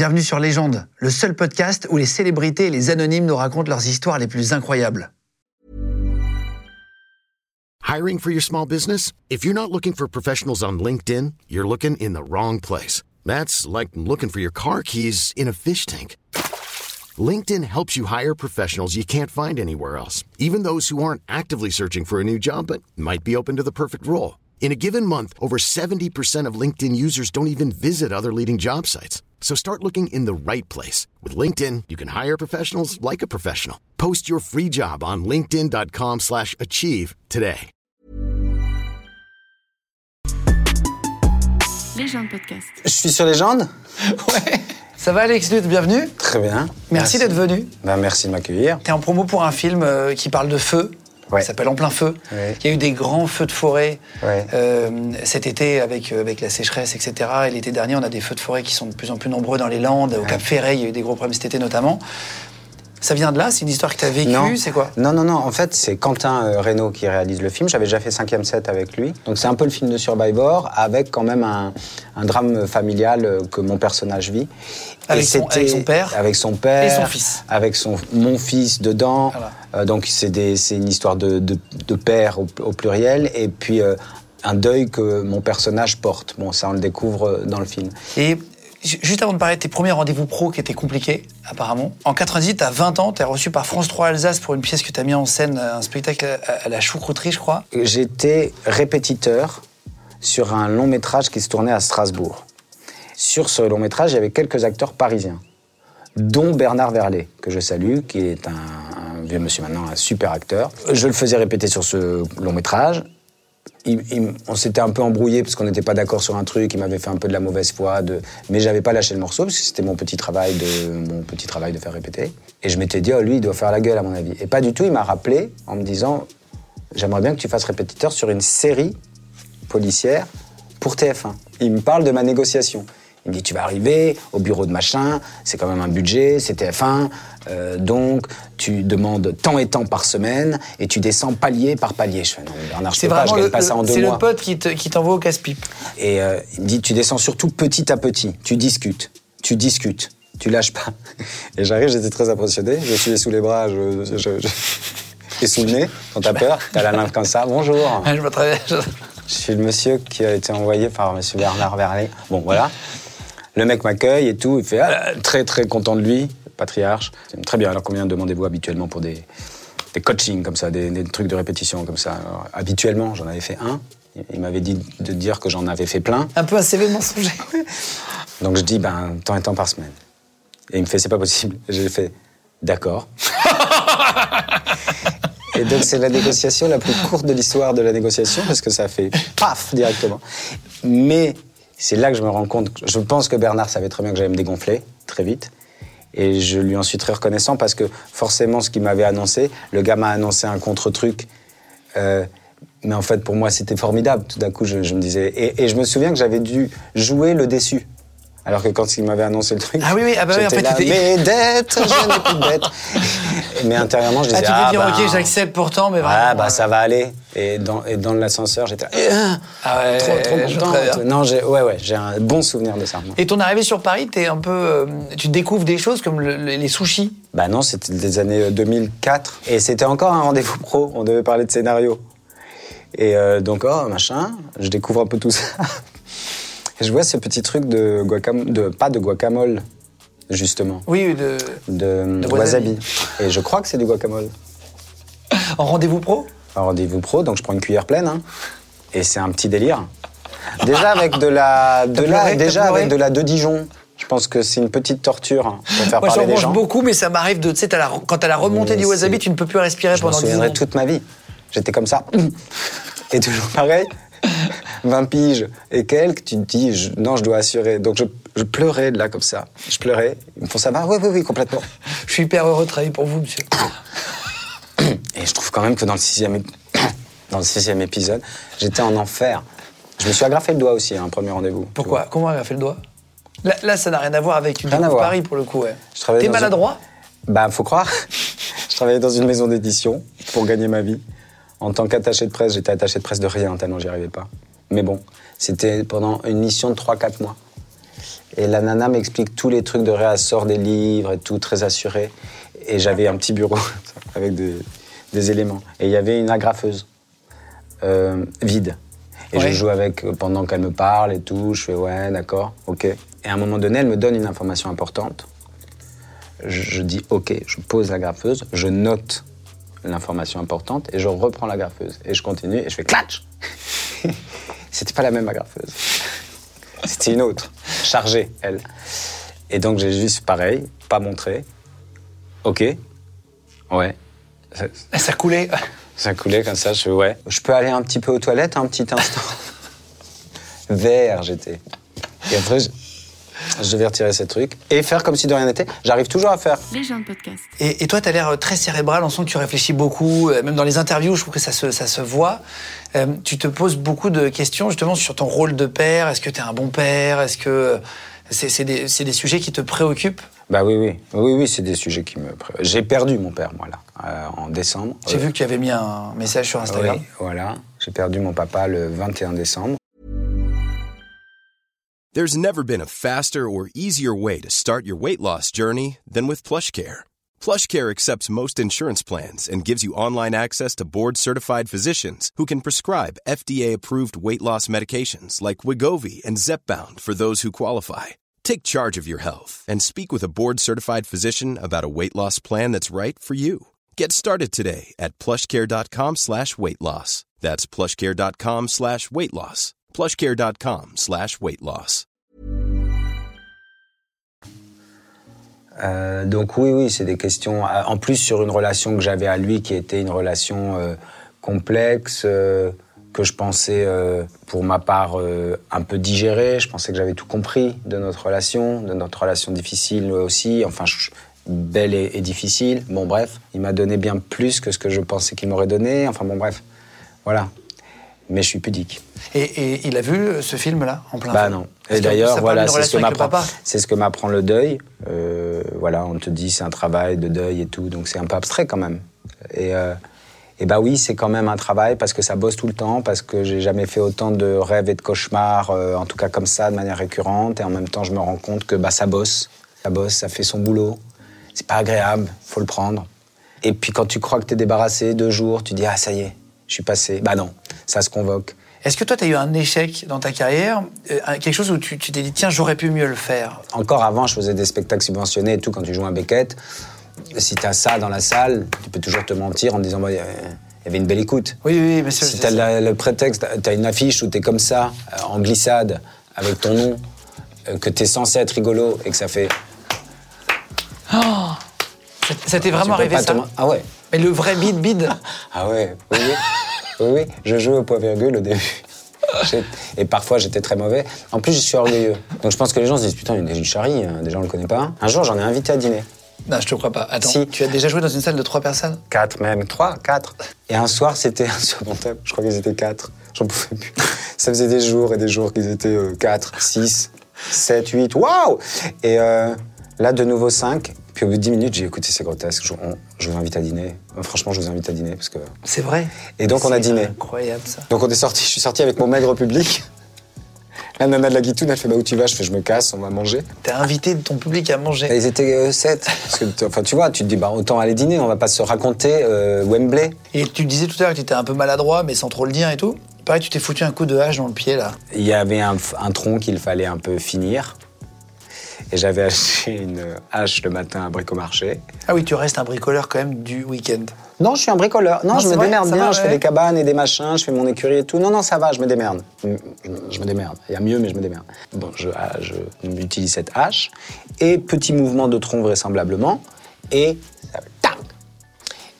Bienvenue sur Légende, le seul podcast où les célébrités et les anonymes nous racontent leurs histoires les plus incroyables. Hiring for your small business? If you're not looking for professionals on LinkedIn, you're looking in the wrong place. That's like looking for your car keys in a fish tank. LinkedIn helps you hire professionals you can't find anywhere else, even those who aren't actively searching for a new job but might be open to the perfect role. In a given month, over 70% of LinkedIn users don't even visit other leading job sites. So start looking in the right place. With LinkedIn, you can hire professionals like a professional. Post your free job on linkedin.com slash achieve today. Légende podcast. Je suis sur Légende Ouais. Ça va Alex Luth, bienvenue. Très bien. Merci, d'être venu. Ben, merci de m'accueillir. T'es en promo pour un film euh, qui parle de feu. Ouais. Il s'appelle En plein feu. Ouais. Il y a eu des grands feux de forêt Ouais. euh, cet été avec, euh, avec la sécheresse, etc. Et l'été dernier, on a des feux de forêt qui sont de plus en plus nombreux dans les Landes. Au Cap Ferret, il y a eu des gros problèmes cet été notamment. Ça vient de là C'est une histoire que tu as vécue. C'est quoi? Non, non, non. En fait, c'est Quentin euh, Reynaud qui réalise le film. J'avais déjà fait 5e set avec lui. Donc, c'est un peu le film de Survivor avec quand même un, un drame familial euh, que mon personnage vit. Avec son- c'était- avec son père Avec son père. Et son fils. Avec son, mon fils dedans. Voilà. Euh, donc, c'est une histoire de, de, de père au, au pluriel. Et puis, euh, un deuil que mon personnage porte. Bon, ça, on le découvre dans le film. Et juste avant de parler de tes premiers rendez-vous pro qui étaient compliqués, apparemment, en 98, tu as 20 ans, tu es reçu par France 3 Alsace pour une pièce que tu as mis en scène, un spectacle à, à la choucrouterie, je crois. J'étais répétiteur sur un long métrage qui se tournait à Strasbourg. Sur ce long métrage, il y avait quelques acteurs parisiens, dont Bernard Verlet, que je salue, qui est un vieux monsieur maintenant, un super acteur. Je le faisais répéter sur ce long métrage. On s'était un peu embrouillé parce qu'on n'était pas d'accord sur un truc. Il m'avait fait un peu de la mauvaise foi, mais j'avais pas lâché le morceau parce que c'était mon petit travail de mon petit travail de faire répéter. Et je m'étais dit, oh lui, il doit faire la gueule à mon avis. Et pas du tout. Il m'a rappelé en me disant, j'aimerais bien que tu fasses répétiteur sur une série policière pour TF1. Il me parle de ma négociation. Il me dit, tu vas arriver au bureau de machin, c'est quand même un budget, c'est TF1, euh, donc tu demandes tant et tant par semaine et tu descends palier par palier. Je fais, non, Bernard, je C'est peux pas, je vraiment gagne le, pas ça en deux c'est le pote qui te- qui t'envoie au casse-pipe. Et euh, il me dit, tu descends surtout petit à petit, tu discutes, tu discutes, tu lâches pas. Et j'arrive, j'étais très impressionné, je suis sous les bras, je, je- je- sous le nez, quand t'as peur, t'as la main comme ça, bonjour. Je je- Je suis le monsieur qui a été envoyé par monsieur Bernard Verlet. Bon, voilà. Le mec m'accueille et tout, il fait ah, très très content de lui, patriarche. Très bien, alors combien demandez-vous habituellement pour des, des coachings comme ça, des, des trucs de répétition comme ça? Alors, Habituellement, j'en avais fait un. Il m'avait dit de dire que j'en avais fait plein. Un peu un CV mensonger. Donc je dis, ben, tant et tant par semaine. Et il me fait, c'est pas possible. J'ai fait, d'accord. et donc c'est la négociation la plus courte de l'histoire de la négociation parce que ça fait paf directement. Mais c'est là que je me rends compte. Je pense que Bernard savait très bien que j'allais me dégonfler très vite. Et je lui en suis très reconnaissant parce que forcément, ce qu'il m'avait annoncé, le gars m'a annoncé un contre-truc. Euh, mais en fait, pour moi, c'était formidable. Tout d'un coup, je, je me disais. Et, et je me souviens que j'avais dû jouer le déçu. Alors que quand il m'avait annoncé le truc. Ah oui, oui, ah bah oui, en fait, là, Mes dettes, je n'ai plus de dettes. Mais intérieurement, je Ah, disais. tu t'es dit, ben, ok, j'accepte pourtant, mais vraiment. Ah, bah ça va aller. Et dans, et dans l'ascenseur, j'étais là. Ah ouais, trop, trop je content. vois très bien. Non, j'ai, ouais, ouais, j'ai un bon souvenir de ça. Et ton arrivée sur Paris, t'es un peu, euh, tu découvres des choses comme le- le- les sushis? Bah non, c'était des années euh, 2004. Et c'était encore un rendez-vous pro. On devait parler de scénario. Et euh, donc, oh, machin, je découvre un peu tout ça. Et je vois ce petit truc de guacamole, de, pas de guacamole, justement, Oui, de... de, De wasabi. wasabi. Et je crois que c'est du guacamole. en rendez-vous pro? Un rendez-vous pro, donc je prends une cuillère pleine. hein. et c'est un petit délire. Déjà avec de la, de la, pleuré, déjà avec de la de Dijon. Je pense que c'est une petite torture hein, pour faire Moi, parler mange beaucoup, mais ça m'arrive de, tu sais, quand t'as la remontée Mais du wasabi, tu ne peux plus respirer Je pendant 10 souviendrai secondes. toute ma vie. J'étais comme ça. Et toujours pareil. 20 piges et quelques, tu te dis, je- non, je dois assurer. Donc je, je pleurais de là comme ça. Je pleurais. Ils me font ça va Oui, oui, oui, complètement. Je suis hyper heureux de travailler pour vous, monsieur. Et je trouve quand même que dans le sixième, dans le sixième épisode, j'étais en enfer. Je me suis agrafé le doigt aussi à un premier rendez-vous. Pourquoi. Comment elle a fait le doigt là, là, ça n'a rien à voir avec découvres voir. Paris pour le coup. Ouais. T'es dans une- maladroit Bah, faut croire. je travaillais dans une maison d'édition pour gagner ma vie. En tant qu'attaché de presse, j'étais attaché de presse de rien tellement j'y arrivais pas. Mais bon, c'était pendant une mission de 3-4 mois. Et la nana m'explique tous les trucs de réassort des livres et tout, très assuré. Et j'avais un petit bureau avec des, des éléments. Et il y avait une agrafeuse euh, vide. Et Ouais. je joue avec euh, pendant qu'elle me parle et tout. Je fais ouais, d'accord, ok. Et à un moment donné, elle me donne une information importante. Je, je dis ok, je pose la graffeuse, je note l'information importante et je reprends la graffeuse. Et je continue et je fais clatch C'était pas la même agrafeuse. C'était une autre, chargée, elle. Et donc j'ai juste pareil, pas montré. Ok, ouais. Ça- Ça coulait. Ça coulait comme ça, je ouais. Je peux aller un petit peu aux toilettes un petit instant? Vert, j'étais. Et après, je, je devais retirer ces trucs et faire comme si de rien n'était. J'arrive toujours à faire. Les gens de podcast. Et, et toi, tu as l'air très cérébral, on sent que tu réfléchis beaucoup, euh, même dans les interviews, je trouve que ça se, ça se voit. Euh, tu te poses beaucoup de questions justement sur ton rôle de père. Est-ce que tu es un bon père? Est-ce que euh, c'est des, des sujets qui te préoccupent? Bah oui, oui. Oui, oui, c'est des sujets qui me. pré- J'ai perdu mon père, moi, là, euh, en décembre. J'ai Euh, vu que tu avais mis un message sur Instagram. Oui, voilà. J'ai perdu mon papa le 21 décembre. There's never been a faster or easier way to start your weight loss journey than with PlushCare. PlushCare accepts most insurance plans and gives you online access to board-certified physicians who can prescribe FDA-approved weight loss medications like Wigovi and Zepbound for those who qualify. Take charge of your health and speak with a board-certified physician about a weight loss plan that's right for you. Get started today at plushcare.com slash weight loss. That's plushcare.com slash weight loss. plushcare.com slash weight loss. Euh, donc oui, oui, c'est des questions. euh, En plus sur une relation que j'avais à lui, qui était une relation euh, complexe, euh, que je pensais, euh, pour ma part, euh, un peu digérée. Je pensais que j'avais tout compris de notre relation, de notre relation difficile aussi. Enfin, je- belle et, et difficile. Bon, bref, il m'a donné bien plus que ce que je pensais qu'il m'aurait donné. Enfin, bon, bref, voilà. Mais je suis pudique. Et, et il a vu euh, ce film-là en plein Bah non. Et d'ailleurs, voilà, c'est ce que m'apprend. C'est ce que m'apprend le deuil. Euh, voilà, on te dit c'est un travail de deuil et tout, donc c'est un peu abstrait quand même. Et, et bah oui, c'est quand même un travail parce que ça bosse tout le temps, parce que j'ai jamais fait autant de rêves et de cauchemars, euh, en tout cas comme ça, de manière récurrente. Et en même temps, je me rends compte que bah ça bosse, ça bosse, ça fait son boulot. C'est pas agréable, faut le prendre. Et puis quand tu crois que t'es débarrassé, deux jours, tu dis ah ça y est, je suis passé. Bah non, ça se convoque. Est-ce que toi, tu as eu un échec dans ta carrière euh, Quelque chose où tu tu t'es dit, tiens, j'aurais pu mieux le faire? Encore avant, je faisais des spectacles subventionnés et tout quand tu joues un Beckett. Si t'as ça dans la salle, tu peux toujours te mentir en disant bah, il y avait une belle écoute. Oui, oui, mais c'est- Si t'as la- le prétexte, t'as une affiche où t'es comme ça, euh, en glissade, avec ton nom, euh, que t'es censé être rigolo et que ça fait. Ça- Ça t'est vraiment arrivé te ça Ah ouais. Mais le vrai bide bide Ah ouais, oui, oui. oui, oui. Je jouais au point virgule au début. Et parfois, j'étais très mauvais. En plus, je suis orgueilleux. Donc, je pense que les gens se disent Putain, il est Charlie, hein, déjà, on le connaît pas. Un jour, j'en ai invité à dîner. Non, je te crois pas. Attends, Si. tu as déjà joué dans une salle de trois personnes Quatre même, trois, quatre. Et un soir, c'était insurmontable. Je crois qu'ils étaient quatre. J'en pouvais plus. Ça faisait des jours et des jours qu'ils étaient euh, quatre, six, sept, huit. Waouh Et euh, là, de nouveau cinq. Puis au bout de dix minutes, j'ai écouté, c'est grotesque. Je, on- je vous invite à dîner. Euh, Franchement, je vous invite à dîner parce que. C'est vrai? Et donc, on a C'est dîné. Incroyable ça. Donc on est sorti. Je suis sorti avec mon maigre public. La nana de la guitoune, elle fait bah où tu vas? Je fais je me casse, on va manger. T'as invité ton public à manger. Ils étaient euh, sept. Parce que, enfin, tu vois, tu te dis bah autant aller dîner, on va pas se raconter euh, Wembley. Et tu disais tout à l'heure que tu étais un peu maladroit, mais sans trop le dire et tout. Pareil, tu t'es foutu un coup de hache dans le pied là. Il y avait un tronc qu'il fallait un peu finir. Et j'avais acheté une hache le matin à Bricomarché. Ah oui, tu restes un bricoleur quand même du week-end. Non, je suis un bricoleur. Non, Non, je me vrai, démerde bien. va, je ouais. fais des cabanes et des machins, je fais mon écurie et tout. Non, non, ça va, je me démerde. Je, je me démerde. Il y a mieux, mais je me démerde. Bon, je, ah, je utilise cette hache. Et petit mouvement de tronc vraisemblablement. Et ça tac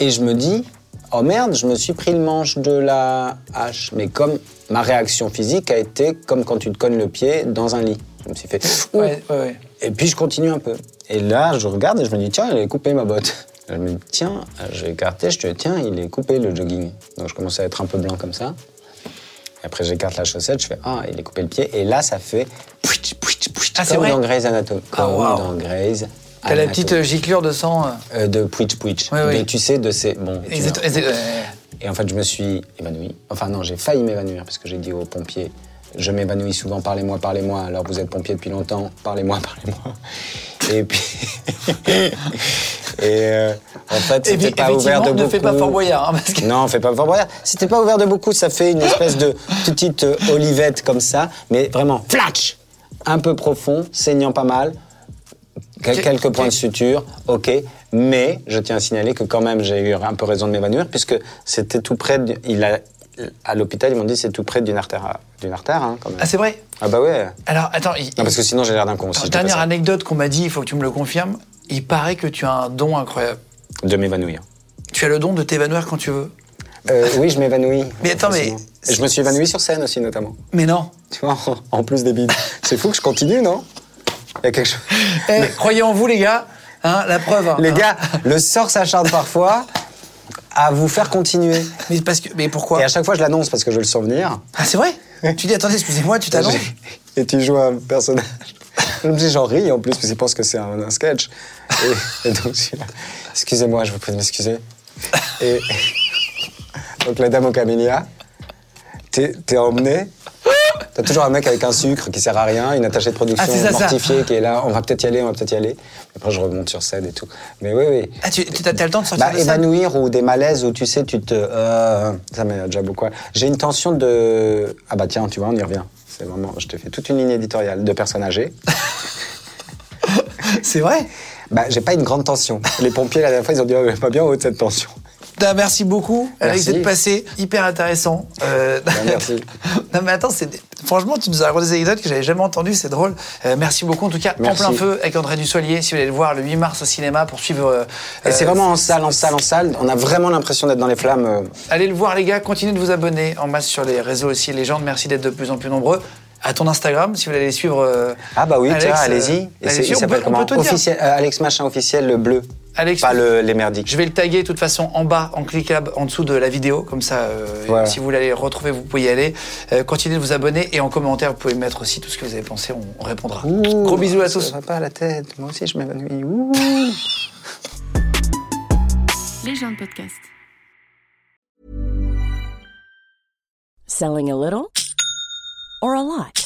Et je me dis, oh merde, je me suis pris le manche de la hache. Mais comme ma réaction physique a été comme quand tu te cognes le pied dans un lit. Je me suis fait. Ouais, ouais, ouais. Et puis je continue un peu. Et là, je regarde et je me dis, tiens, il est coupé ma botte. Je me dis, tiens, j'ai écarté, je te dis, tiens, il est coupé le jogging. Donc je commence à être un peu blanc comme ça. Et après, j'écarte la chaussette, je fais, ah, il est coupé le pied. Et là, ça fait. Ah, c'est comme vrai dans Grey's Anatomy. Ah, Comme waouh. dans Grey's T'as la petite euh, giclure de sang. euh. Euh, de pouitch, pouitch. Ouais. De, tu sais, de ces. Bon. étaient- euh, Et en fait, je me suis évanoui. Enfin, non, j'ai failli m'évanouir parce que j'ai dit aux pompiers Je m'évanouis souvent, parlez-moi, parlez-moi. Alors vous êtes pompier depuis longtemps, parlez-moi, parlez-moi. Et puis. et euh, en fait, c'était pas ouvert de effectivement, beaucoup. ne fais pas Fort Boyard. hein, parce que- Non, on fait pas Fort Boyard. C'était pas ouvert de beaucoup, ça fait une espèce de petite euh, olivette comme ça, mais vraiment flatch, un peu profond, saignant pas mal, quelques points de suture, ok. Mais je tiens à signaler que quand même j'ai eu un peu raison de m'évanouir puisque c'était tout près. de- il a, à l'hôpital, ils m'ont dit c'est tout près d'une artère, d'une artère, hein, quand même. Ah, c'est vrai? Ah bah ouais. Alors, attends. il- Non, parce que sinon j'ai l'air d'un con. si Alors, je dis pas dernière anecdote qu'on m'a dit, il faut que tu me le confirmes. Il paraît que tu as un don incroyable. De m'évanouir. Tu as le don de t'évanouir quand tu veux. Euh, oui, je m'évanouis. Mais attends, mais- Je me suis évanoui sur scène aussi, notamment. Mais non. Tu vois, en plus des bides. C'est fou que je continue, non? Il y a quelque chose. Eh, croyez en vous, les gars. Hein, la preuve. hein. Les gars, le sort s'acharne parfois à vous faire continuer. Mais, parce que, mais pourquoi Et à chaque fois, je l'annonce parce que je le sens venir. Ah, c'est vrai Tu dis, attendez, excusez-moi, tu t'annonces Et tu joues un personnage. Je me dis, j'en ris en plus, parce qu'ils pensent que c'est un, un sketch. Et, et donc. Excusez-moi, je vous prie de m'excuser. Et donc, la dame au camélia, t'es t'es emmené. T'as toujours un mec avec un sucre qui sert à rien, une attachée de production Ah, ça. mortifiée qui est là. On va peut-être y aller, on va peut-être y aller. Après, je remonte sur scène et tout. Mais oui, oui. Ah, tu t'as le temps de sortir Bah, de scène évanouir ou des malaises où tu sais, tu te. euh, ça m'est déjà beaucoup. J'ai une tension de. Ah bah tiens, tu vois, on y revient. C'est vraiment. Je te fais toute une ligne éditoriale de personnes âgées. C'est vrai? Bah, j'ai pas une grande tension. Les pompiers, la dernière fois, ils ont dit, oh, pas bien haut de cette tension. Ah, Merci beaucoup, Alex, d'être passé. Hyper intéressant. Euh, Bah, merci. non, mais attends, c'est... franchement, tu nous as raconté des anecdotes que j'avais jamais entendues, c'est drôle. Euh, merci beaucoup, en tout cas, Merci. en plein feu avec André Dussolier. Si vous allez le voir le 8 mars au cinéma pour suivre. euh, Et c'est euh, vraiment en salle, en salle, en salle. On a vraiment l'impression d'être dans les flammes. euh. Allez le voir, les gars. Continuez de vous abonner en masse sur les réseaux aussi. Légendes, merci d'être de plus en plus nombreux. À ton Instagram, si vous voulez aller suivre. euh, Ah bah oui, Alex, tiens, euh, allez-y. Et allez-y, c'est- il s'appelle comment. Officiel, euh, Alex Machin officiel, le bleu. Alex, Pas le, les merdiques. Je vais le taguer de toute façon en bas, en cliquable, en dessous de la vidéo. Comme ça, euh, Voilà. si vous voulez aller le retrouver, vous pouvez y aller. Euh, continuez de vous abonner et en commentaire, vous pouvez mettre aussi tout ce que vous avez pensé. On, on répondra. Ouh, Gros bisous à ça tous. va pas à la tête. Moi aussi, je m'évanouis. Ouh. Légende podcast. Selling a little or a lot?